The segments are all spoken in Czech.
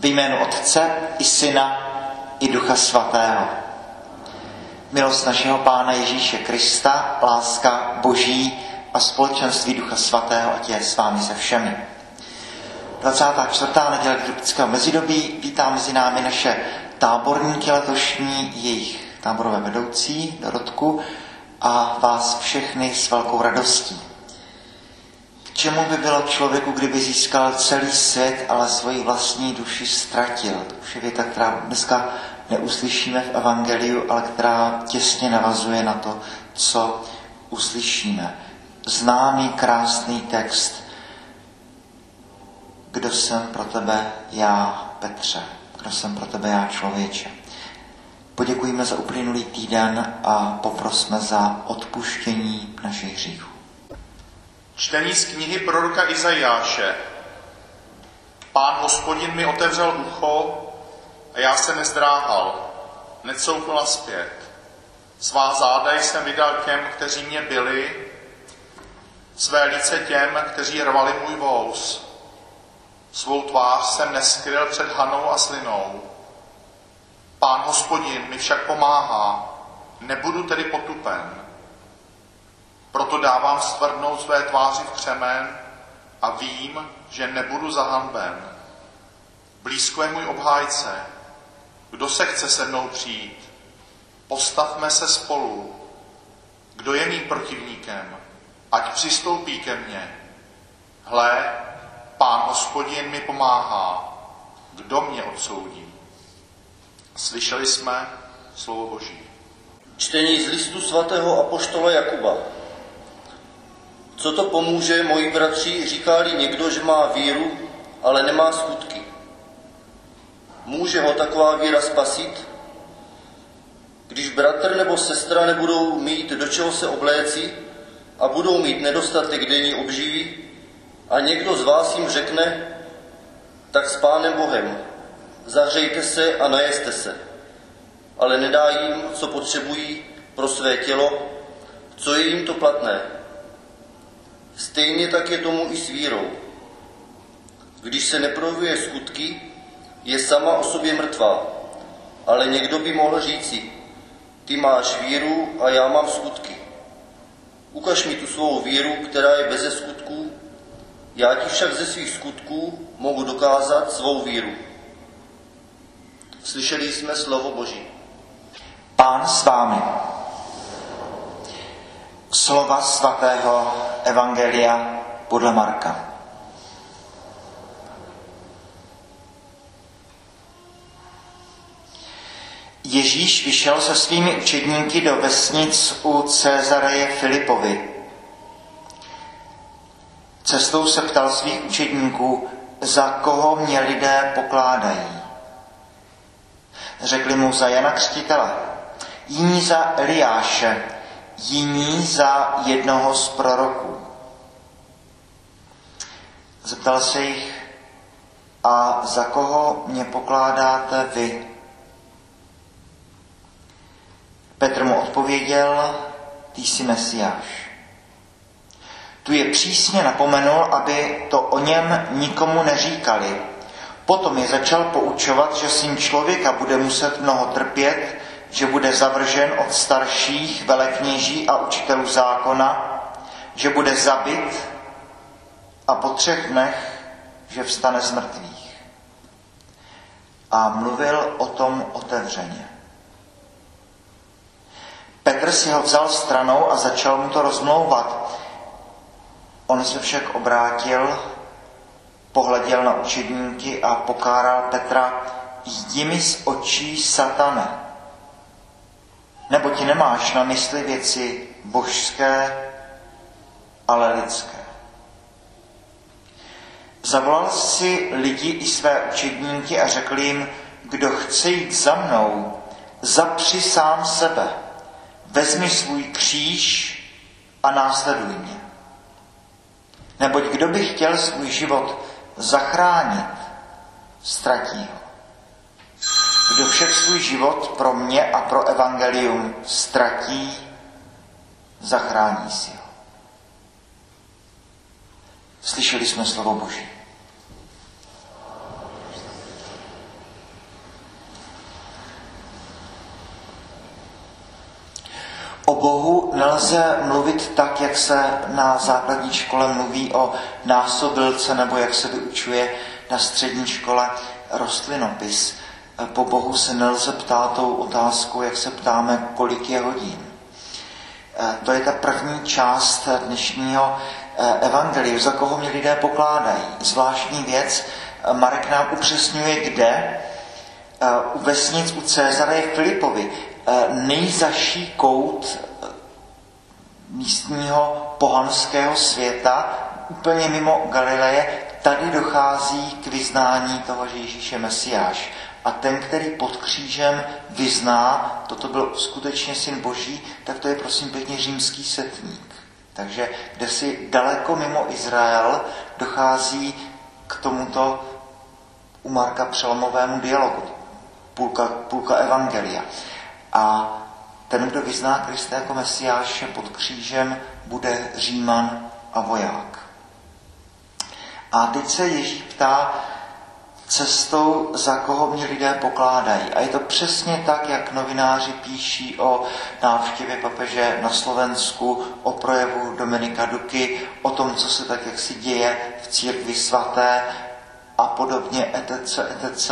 V jménu Otce i Syna i Ducha Svatého. Milost našeho Pána Ježíše Krista, láska Boží a společenství Ducha Svatého, ať je s vámi se všemi. 24. neděle liturgického mezidobí vítá mezi námi naše táborníky letošní, jejich táborové vedoucí Dorotku a vás všechny s velkou radostí. Čemu by bylo člověku, kdyby získal celý svět, ale svoji vlastní duši ztratil? To už je věta, která dneska neuslyšíme v Evangeliu, ale která těsně navazuje na to, co uslyšíme. Známý, krásný text. Kdo jsem pro tebe já, Petře? Kdo jsem pro tebe já, člověče? Poděkujeme za uplynulý týden a poprosme za odpuštění našich hříchů. Čtení z knihy proroka Izajáše. Pán hospodin mi otevřel ucho a já se nezdráhal, necouvla zpět. Svá záda jsem vydal těm, kteří mě byli, své lice těm, kteří rvali můj vous. Svou tvář jsem neskryl před Hanou a Slinou. Pán hospodin mi však pomáhá, nebudu tedy potupen. Proto dávám stvrdnout své tváři v křemen a vím, že nebudu zahanben. Blízko je můj obhájce. Kdo se chce se mnou přijít? Postavme se spolu. Kdo je mým protivníkem? Ať přistoupí ke mně. Hle, pán hospodin mi pomáhá. Kdo mě odsoudí? Slyšeli jsme slovo Boží. Čtení z listu svatého apoštola Jakuba. Co to pomůže, moji bratři, říká-li někdo, že má víru, ale nemá skutky? Může ho taková víra spasit? Když bratr nebo sestra nebudou mít do čeho se obléci a budou mít nedostatek denní obživy a někdo z vás jim řekne, tak s Pánem Bohem, zahřejte se a najeste se, ale nedá jim, co potřebují pro své tělo, co je jim to platné. Stejně tak je tomu i s vírou. Když se neprojevuje skutky, je sama o sobě mrtvá. Ale někdo by mohl říci, ty máš víru a já mám skutky. Ukaž mi tu svou víru, která je beze skutků, já ti však ze svých skutků mohu dokázat svou víru. Slyšeli jsme slovo Boží. Pán s vámi. Slova svatého Evangelia podle Marka. Ježíš vyšel se svými učedníky do vesnic u Cezareje Filipovi. Cestou se ptal svých učedníků, za koho mě lidé pokládají. Řekli mu za Jana Křtitele, jiní za Eliáše, jiní za jednoho z proroků. Zeptal se jich, a za koho mě pokládáte vy? Petr mu odpověděl, ty jsi Mesiáš. Tu je přísně napomenul, aby to o něm nikomu neříkali. Potom je začal poučovat, že syn člověka bude muset mnoho trpět, že bude zavržen od starších velekněží a učitelů zákona, že bude zabit a po třech dnech, že vstane z mrtvých. A mluvil o tom otevřeně. Petr si ho vzal stranou a začal mu to rozmlouvat. On se však obrátil, pohleděl na učedníky a pokáral Petra, jdi mi z očí satane, nebo ti nemáš na mysli věci božské, ale lidské. Zavolal si lidi i své učedníky a řekl jim, kdo chce jít za mnou, zapři sám sebe vezmi svůj kříž a následuj mě. Neboť kdo by chtěl svůj život zachránit, ztratí ho. Kdo však svůj život pro mě a pro evangelium ztratí, zachrání si ho. Slyšeli jsme slovo Boží. O Bohu nelze mluvit tak, jak se na základní škole mluví o násobilce nebo jak se vyučuje na střední škole rostlinopis. Po Bohu se nelze ptát tou otázkou, jak se ptáme, kolik je hodin. To je ta první část dnešního evangeliu, za koho mě lidé pokládají. Zvláštní věc, Marek nám upřesňuje, kde. U vesnic u Cezara je Filipovi. Nejzaší kout místního pohanského světa, úplně mimo Galileje, tady dochází k vyznání toho, že Ježíš je Mesiáš. A ten, který pod křížem vyzná, toto byl skutečně syn Boží, tak to je prosím pěkně římský setník. Takže kde si daleko mimo Izrael dochází k tomuto u Marka přelomovému dialogu, půlka, půlka evangelia. A ten, kdo vyzná Krista jako Mesiáše pod křížem, bude Říman a voják. A teď se Ježíš ptá cestou, za koho mě lidé pokládají. A je to přesně tak, jak novináři píší o návštěvě papeže na Slovensku, o projevu Dominika Duky, o tom, co se tak jak si děje v církvi svaté a podobně, etc., etc.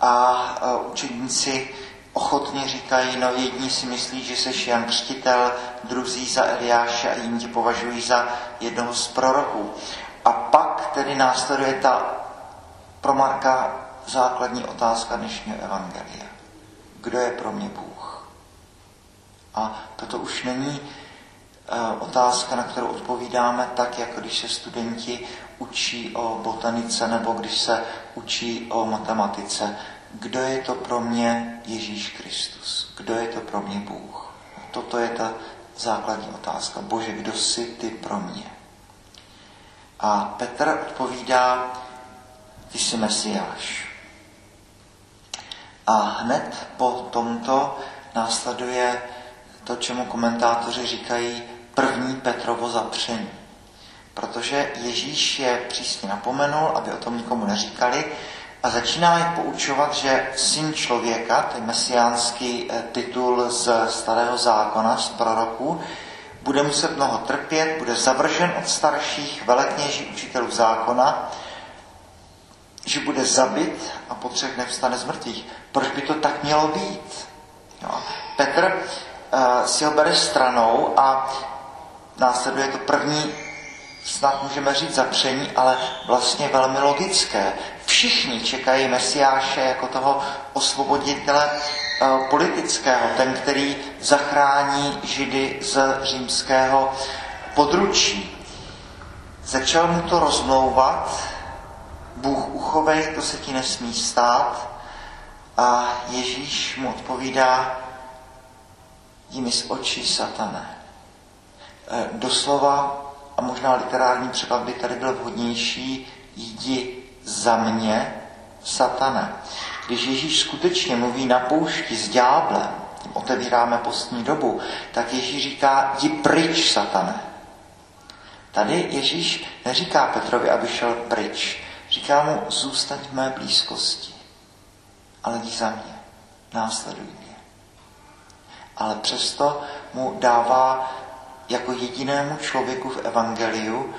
A učedníci ochotně říkají, no jedni si myslí, že jsi Jan Křtitel, druzí za Eliáše a jiní považují za jednoho z proroků. A pak tedy následuje ta pro Marka základní otázka dnešního evangelia. Kdo je pro mě Bůh? A toto už není uh, otázka, na kterou odpovídáme tak, jako když se studenti učí o botanice nebo když se učí o matematice. Kdo je to pro mě Ježíš Kristus? Kdo je to pro mě Bůh? Toto je ta základní otázka. Bože, kdo jsi ty pro mě? A Petr odpovídá, ty jsi Mesiáš. A hned po tomto následuje to, čemu komentátoři říkají první Petrovo zapření. Protože Ježíš je přísně napomenul, aby o tom nikomu neříkali, a začíná je poučovat, že syn člověka, ten mesiánský eh, titul z starého zákona, z proroků, bude muset mnoho trpět, bude zavržen od starších velekněží učitelů zákona, že bude zabit a po třech nevstane z mrtvých. Proč by to tak mělo být? No. Petr uh, si ho bere stranou a následuje to první, snad můžeme říct zapření, ale vlastně velmi logické. Všichni čekají Mesiáše jako toho osvoboditele uh, politického, ten, který zachrání Židy z římského područí. Začal mu to rozmlouvat, Bůh uchovej, to se ti nesmí stát. A Ježíš mu odpovídá, jimi z očí satane. E, doslova, a možná literární překlad by tady byl vhodnější, jdi za mě, satane. Když Ježíš skutečně mluví na poušti s ďáblem, tím otevíráme postní dobu, tak Ježíš říká, jdi pryč, satane. Tady Ježíš neříká Petrovi, aby šel pryč. Říká mu, zůstaň v mé blízkosti, ale jdi za mě, následuj mě. Ale přesto mu dává jako jedinému člověku v Evangeliu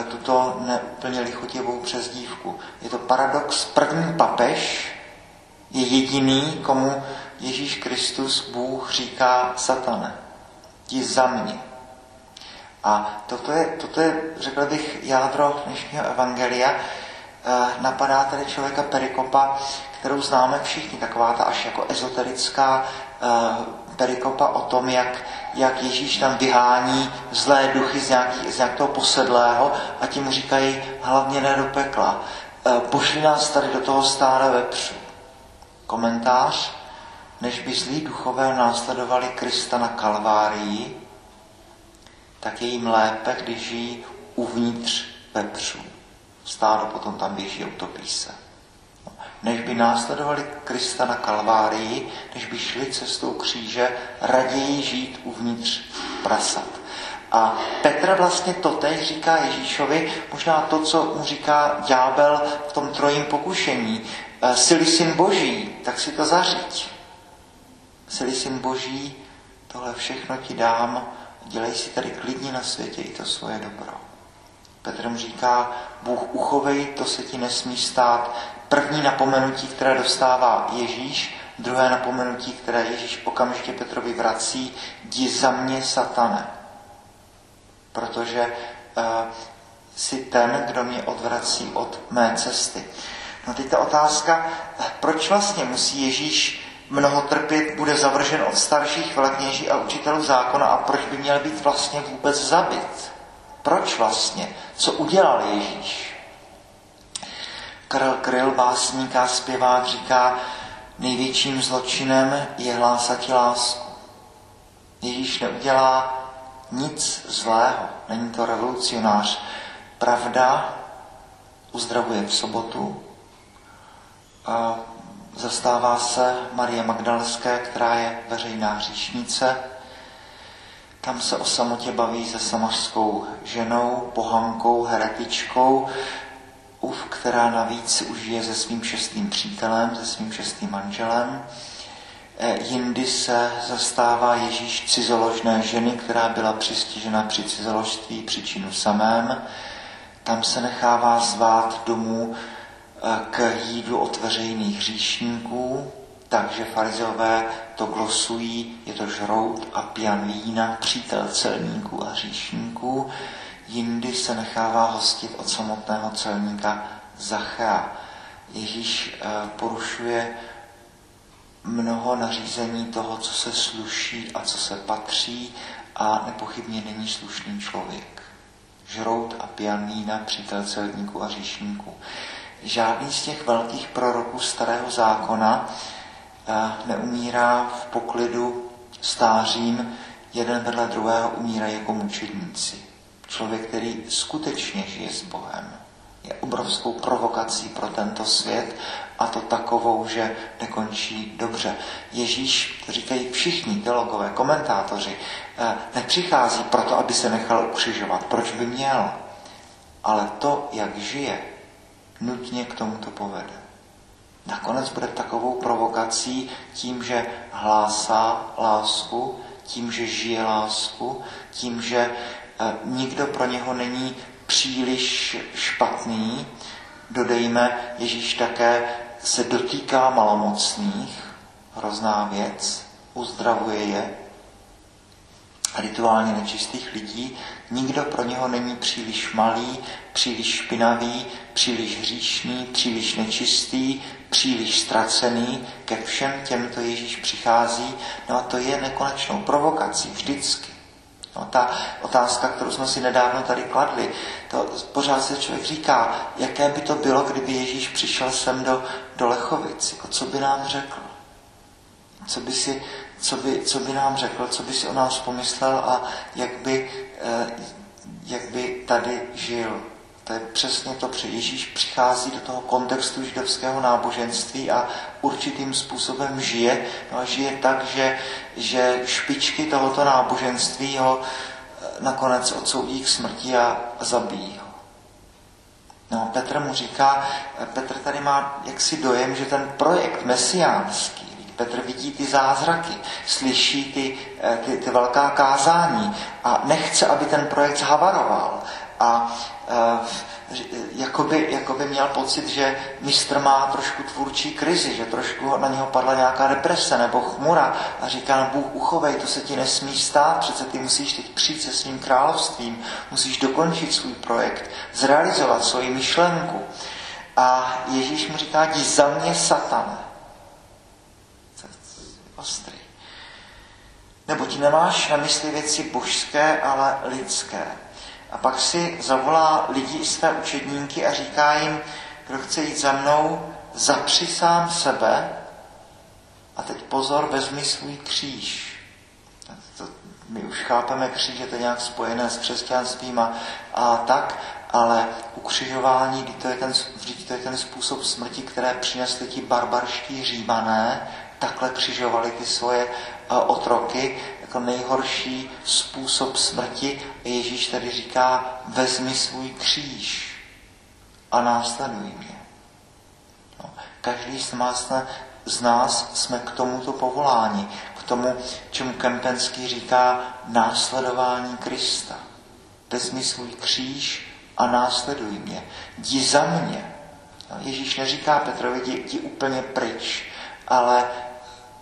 eh, tuto neúplně lichotivou přezdívku. Je to paradox, první papež je jediný, komu Ježíš Kristus, Bůh, říká satane, ti za mě. A toto je, toto je, řekl bych, jádro dnešního evangelia, napadá tady člověka perikopa, kterou známe všichni, taková ta až jako ezoterická eh, perikopa o tom, jak, jak Ježíš tam vyhání zlé duchy z, nějaký, z nějakého posedlého a ti mu říkají hlavně ne do pekla. Eh, pošli nás tady do toho stále vepřu. Komentář, než by zlí duchové následovali Krista na Kalvárii, tak je jim lépe, když žijí uvnitř vepřů stádo potom tam běží a utopí se. Než by následovali Krista na Kalvárii, než by šli cestou kříže, raději žít uvnitř prasat. A Petr vlastně to teď říká Ježíšovi, možná to, co mu říká ďábel v tom trojím pokušení. Sily syn boží, tak si to zaříď. Sily syn boží, tohle všechno ti dám, dělej si tady klidně na světě i to svoje dobro. Petr mu říká, Bůh uchovej, to se ti nesmí stát. První napomenutí, které dostává Ježíš, druhé napomenutí, které Ježíš okamžitě Petrovi vrací, jdi za mě, satane. Protože uh, jsi ten, kdo mě odvrací od mé cesty. No teď ta otázka, proč vlastně musí Ježíš mnoho trpět, bude zavržen od starších velekněží a učitelů zákona a proč by měl být vlastně vůbec zabit? Proč vlastně? Co udělal Ježíš? Karel Kryl, básník a zpěvák, říká, největším zločinem je hlásat lásku. Ježíš neudělá nic zlého, není to revolucionář. Pravda uzdravuje v sobotu, a zastává se Marie Magdalské, která je veřejná hříšnice. Tam se o samotě baví se samařskou ženou, pohankou, heretičkou, která navíc už je se svým šestým přítelem, se svým šestým manželem. E, jindy se zastává Ježíš cizoložné ženy, která byla přistižena při cizoložství příčinu samém. Tam se nechává zvát domů k jídlu od veřejných hříšníků, takže farizeové to glosují, je to žrout a pijan vína, přítel celníků a hříšníků. Jindy se nechává hostit od samotného celníka Zachea. Ježíš eh, porušuje mnoho nařízení toho, co se sluší a co se patří a nepochybně není slušný člověk. Žrout a pijan vína, přítel celníků a hříšníků žádný z těch velkých proroků starého zákona neumírá v poklidu stářím, jeden vedle druhého umírají jako mučedníci. Člověk, který skutečně žije s Bohem, je obrovskou provokací pro tento svět a to takovou, že nekončí dobře. Ježíš, to říkají všichni teologové, komentátoři, eh, nepřichází proto, aby se nechal ukřižovat. Proč by měl? Ale to, jak žije, nutně k tomuto povede. Nakonec bude takovou provokací tím, že hlásá lásku, tím, že žije lásku, tím, že eh, nikdo pro něho není příliš špatný. Dodejme, Ježíš také se dotýká malomocných, hrozná věc, uzdravuje je, rituálně nečistých lidí, nikdo pro něho není příliš malý, příliš špinavý, příliš hříšný, příliš nečistý, příliš ztracený. Ke všem těmto Ježíš přichází, no a to je nekonečnou provokací vždycky. No, ta otázka, kterou jsme si nedávno tady kladli, to pořád se člověk říká, jaké by to bylo, kdyby Ježíš přišel sem do, do Lechovic, jako co by nám řekl. Co by si co by, co by nám řekl, co by si o nás pomyslel a jak by, eh, jak by tady žil. To je přesně to, že Ježíš přichází do toho kontextu židovského náboženství a určitým způsobem žije. No a žije tak, že, že špičky tohoto náboženství ho eh, nakonec odsoudí k smrti a zabijí ho. No, Petr mu říká, eh, Petr tady má jaksi dojem, že ten projekt mesiánský, Petr vidí ty zázraky, slyší ty, eh, ty, ty velká kázání a nechce, aby ten projekt zhavaroval. A e, jakoby, jakoby měl pocit, že mistr má trošku tvůrčí krizi, že trošku na něho padla nějaká deprese nebo chmura a říká, no, Bůh uchovej, to se ti nesmí stát, přece ty musíš teď přijít se svým královstvím, musíš dokončit svůj projekt, zrealizovat svoji myšlenku. A Ježíš mu říká, jdi za mě, satane ostrý. ti nemáš na mysli věci božské, ale lidské. A pak si zavolá lidi své učedníky a říká jim, kdo chce jít za mnou, zapři sám sebe a teď pozor, vezmi svůj kříž. To, my už chápeme kříž, je to nějak spojené s křesťanstvím a, a tak, ale ukřižování, to je, ten, to je ten způsob smrti, které přinesli ti barbarští římané, takhle křižovali ty svoje eh, otroky jako nejhorší způsob smrti. Ježíš tady říká, vezmi svůj kříž a následuj mě. No, každý z nás z nás jsme k tomuto povoláni, k tomu, čemu Kempenský říká následování Krista. Vezmi svůj kříž a následuj mě. Jdi za mě. Ježíš neříká Petrovi, jdi, jdi úplně pryč, ale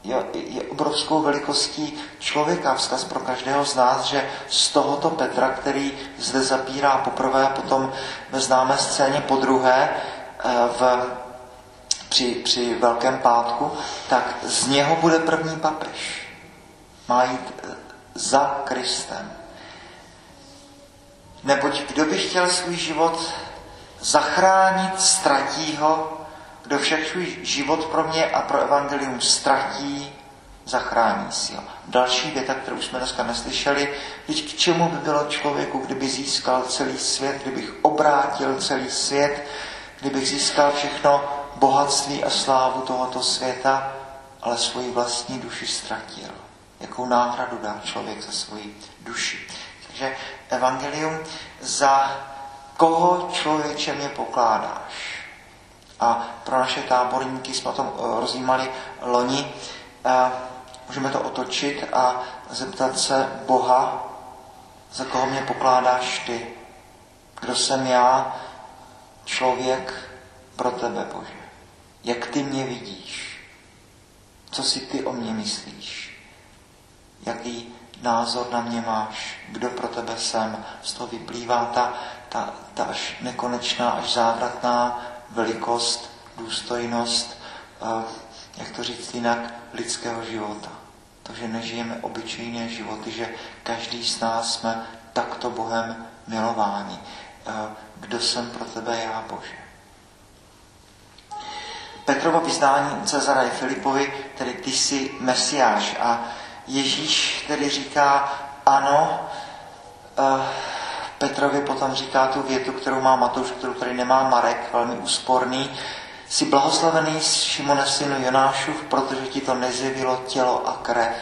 je, je obrovskou velikostí člověka, vzkaz pro každého z nás, že z tohoto Petra, který zde zapírá poprvé a potom ve známé scéně po druhé eh, v, při, při Velkém pátku, tak z něho bude první papež. Má jít eh, za Kristem. Neboť kdo by chtěl svůj život zachránit, ztratí ho, kdo však svůj život pro mě a pro evangelium ztratí, zachrání si ho. Další věta, kterou jsme dneska neslyšeli, teď k čemu by bylo člověku, kdyby získal celý svět, kdybych obrátil celý svět, kdybych získal všechno bohatství a slávu tohoto světa, ale svoji vlastní duši ztratil. Jakou náhradu dá člověk za svoji duši. Takže evangelium za koho člověče mě pokládáš? A pro naše táborníky jsme o tom eh, rozjímali loni. Eh, můžeme to otočit a zeptat se Boha, za koho mě pokládáš ty? Kdo jsem já, člověk pro tebe, Bože? Jak ty mě vidíš? Co si ty o mě myslíš? Jaký názor na mě máš? Kdo pro tebe jsem? Z toho vyplývá ta, ta, ta až nekonečná, až závratná velikost, důstojnost, jak to říct jinak, lidského života. To, že nežijeme obyčejné životy, že každý z nás jsme takto Bohem milováni. Kdo jsem pro tebe já, Bože? Petrovo vyznání Cezara je Filipovi, tedy ty jsi Mesiáš. A Ježíš tedy říká, ano, Petrovi potom říká tu větu, kterou má Matouš, kterou tady nemá Marek, velmi úsporný. Jsi blahoslavený Šimone synu Jonášův, protože ti to nezjevilo tělo a krev,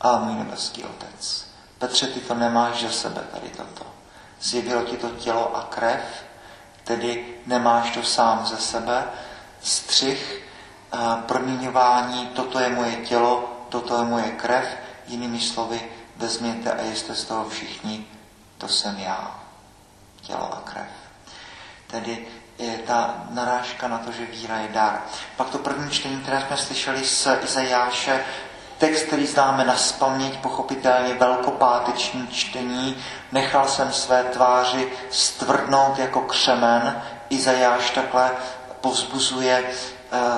a můj nebeský otec. Petře, ty to nemáš za sebe tady toto. Zjevilo ti to tělo a krev, tedy nemáš to sám ze sebe. Střih, proměňování, toto je moje tělo, toto je moje krev, jinými slovy, vezměte a jste z toho všichni to jsem já, tělo a krev. Tedy je ta narážka na to, že víra je dar. Pak to první čtení, které jsme slyšeli z Izajáše, text, který známe na spaměť, pochopitelně velkopáteční čtení, nechal jsem své tváři stvrdnout jako křemen. Izajáš takhle povzbuzuje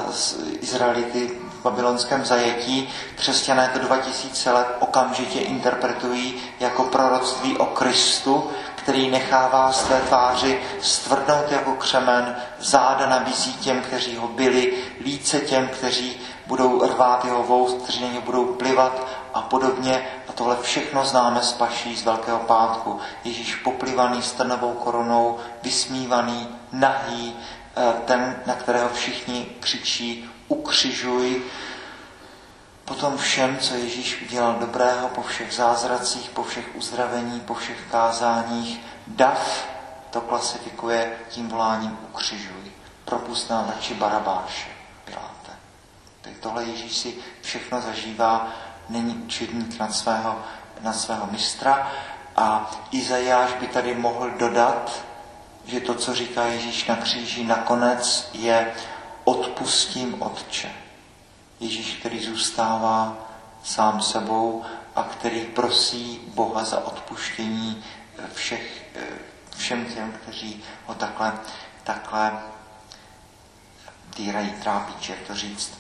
uh, Izraelity v babylonském zajetí. Křesťané to 2000 let okamžitě interpretují jako proroctví o Kristu, který nechává své tváři stvrdnout jako křemen, záda nabízí těm, kteří ho byli, líce těm, kteří budou rvát jeho voust, kteří na budou plivat a podobně. A tohle všechno známe z paší z Velkého pátku. Ježíš poplivaný strnovou koronou, vysmívaný, nahý, eh, ten, na kterého všichni křičí ukřižuj. Potom všem, co Ježíš udělal dobrého, po všech zázracích, po všech uzdravení, po všech kázáních, dav to klasifikuje tím voláním ukřižuj. Propust nám radši Barabáše, Piláte. Tak tohle Ježíš si všechno zažívá, není učedník nad svého, nad svého mistra. A Izajáš by tady mohl dodat, že to, co říká Ježíš na kříži, nakonec je odpustím Otče. Ježíš, který zůstává sám sebou a který prosí Boha za odpuštění všech, všem těm, kteří ho takhle, takhle týrají, trápí, jak to říct.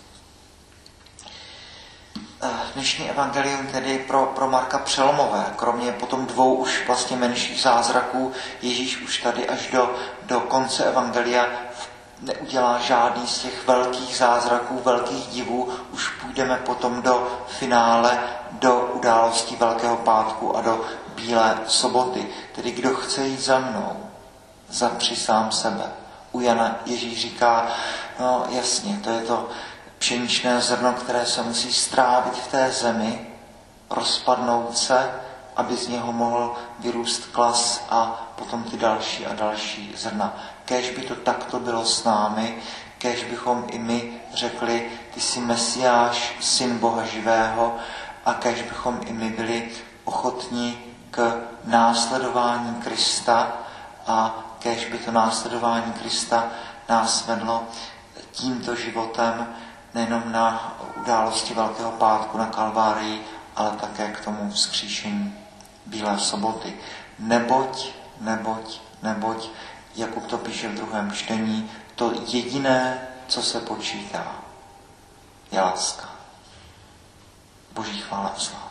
Dnešní evangelium tedy pro, pro Marka přelomové. Kromě potom dvou už vlastně menších zázraků, Ježíš už tady až do, do konce evangelia v neudělá žádný z těch velkých zázraků, velkých divů, už půjdeme potom do finále, do událostí Velkého pátku a do Bílé soboty. Tedy kdo chce jít za mnou, zapři sám sebe. U Jana Ježíš říká, no jasně, to je to pšeničné zrno, které se musí strávit v té zemi, rozpadnout se, aby z něho mohl vyrůst klas a potom ty další a další zrna. Kéž by to takto bylo s námi, kež bychom i my řekli, ty jsi Mesiáš, syn Boha živého, a kež bychom i my byli ochotní k následování Krista a kež by to následování Krista nás vedlo tímto životem nejenom na události Velkého pátku na Kalvárii, ale také k tomu vzkříšení Bílé soboty. Neboť, neboť, neboť, Jakub to píše v druhém čtení, to jediné, co se počítá, je láska. Boží chvála a sláva.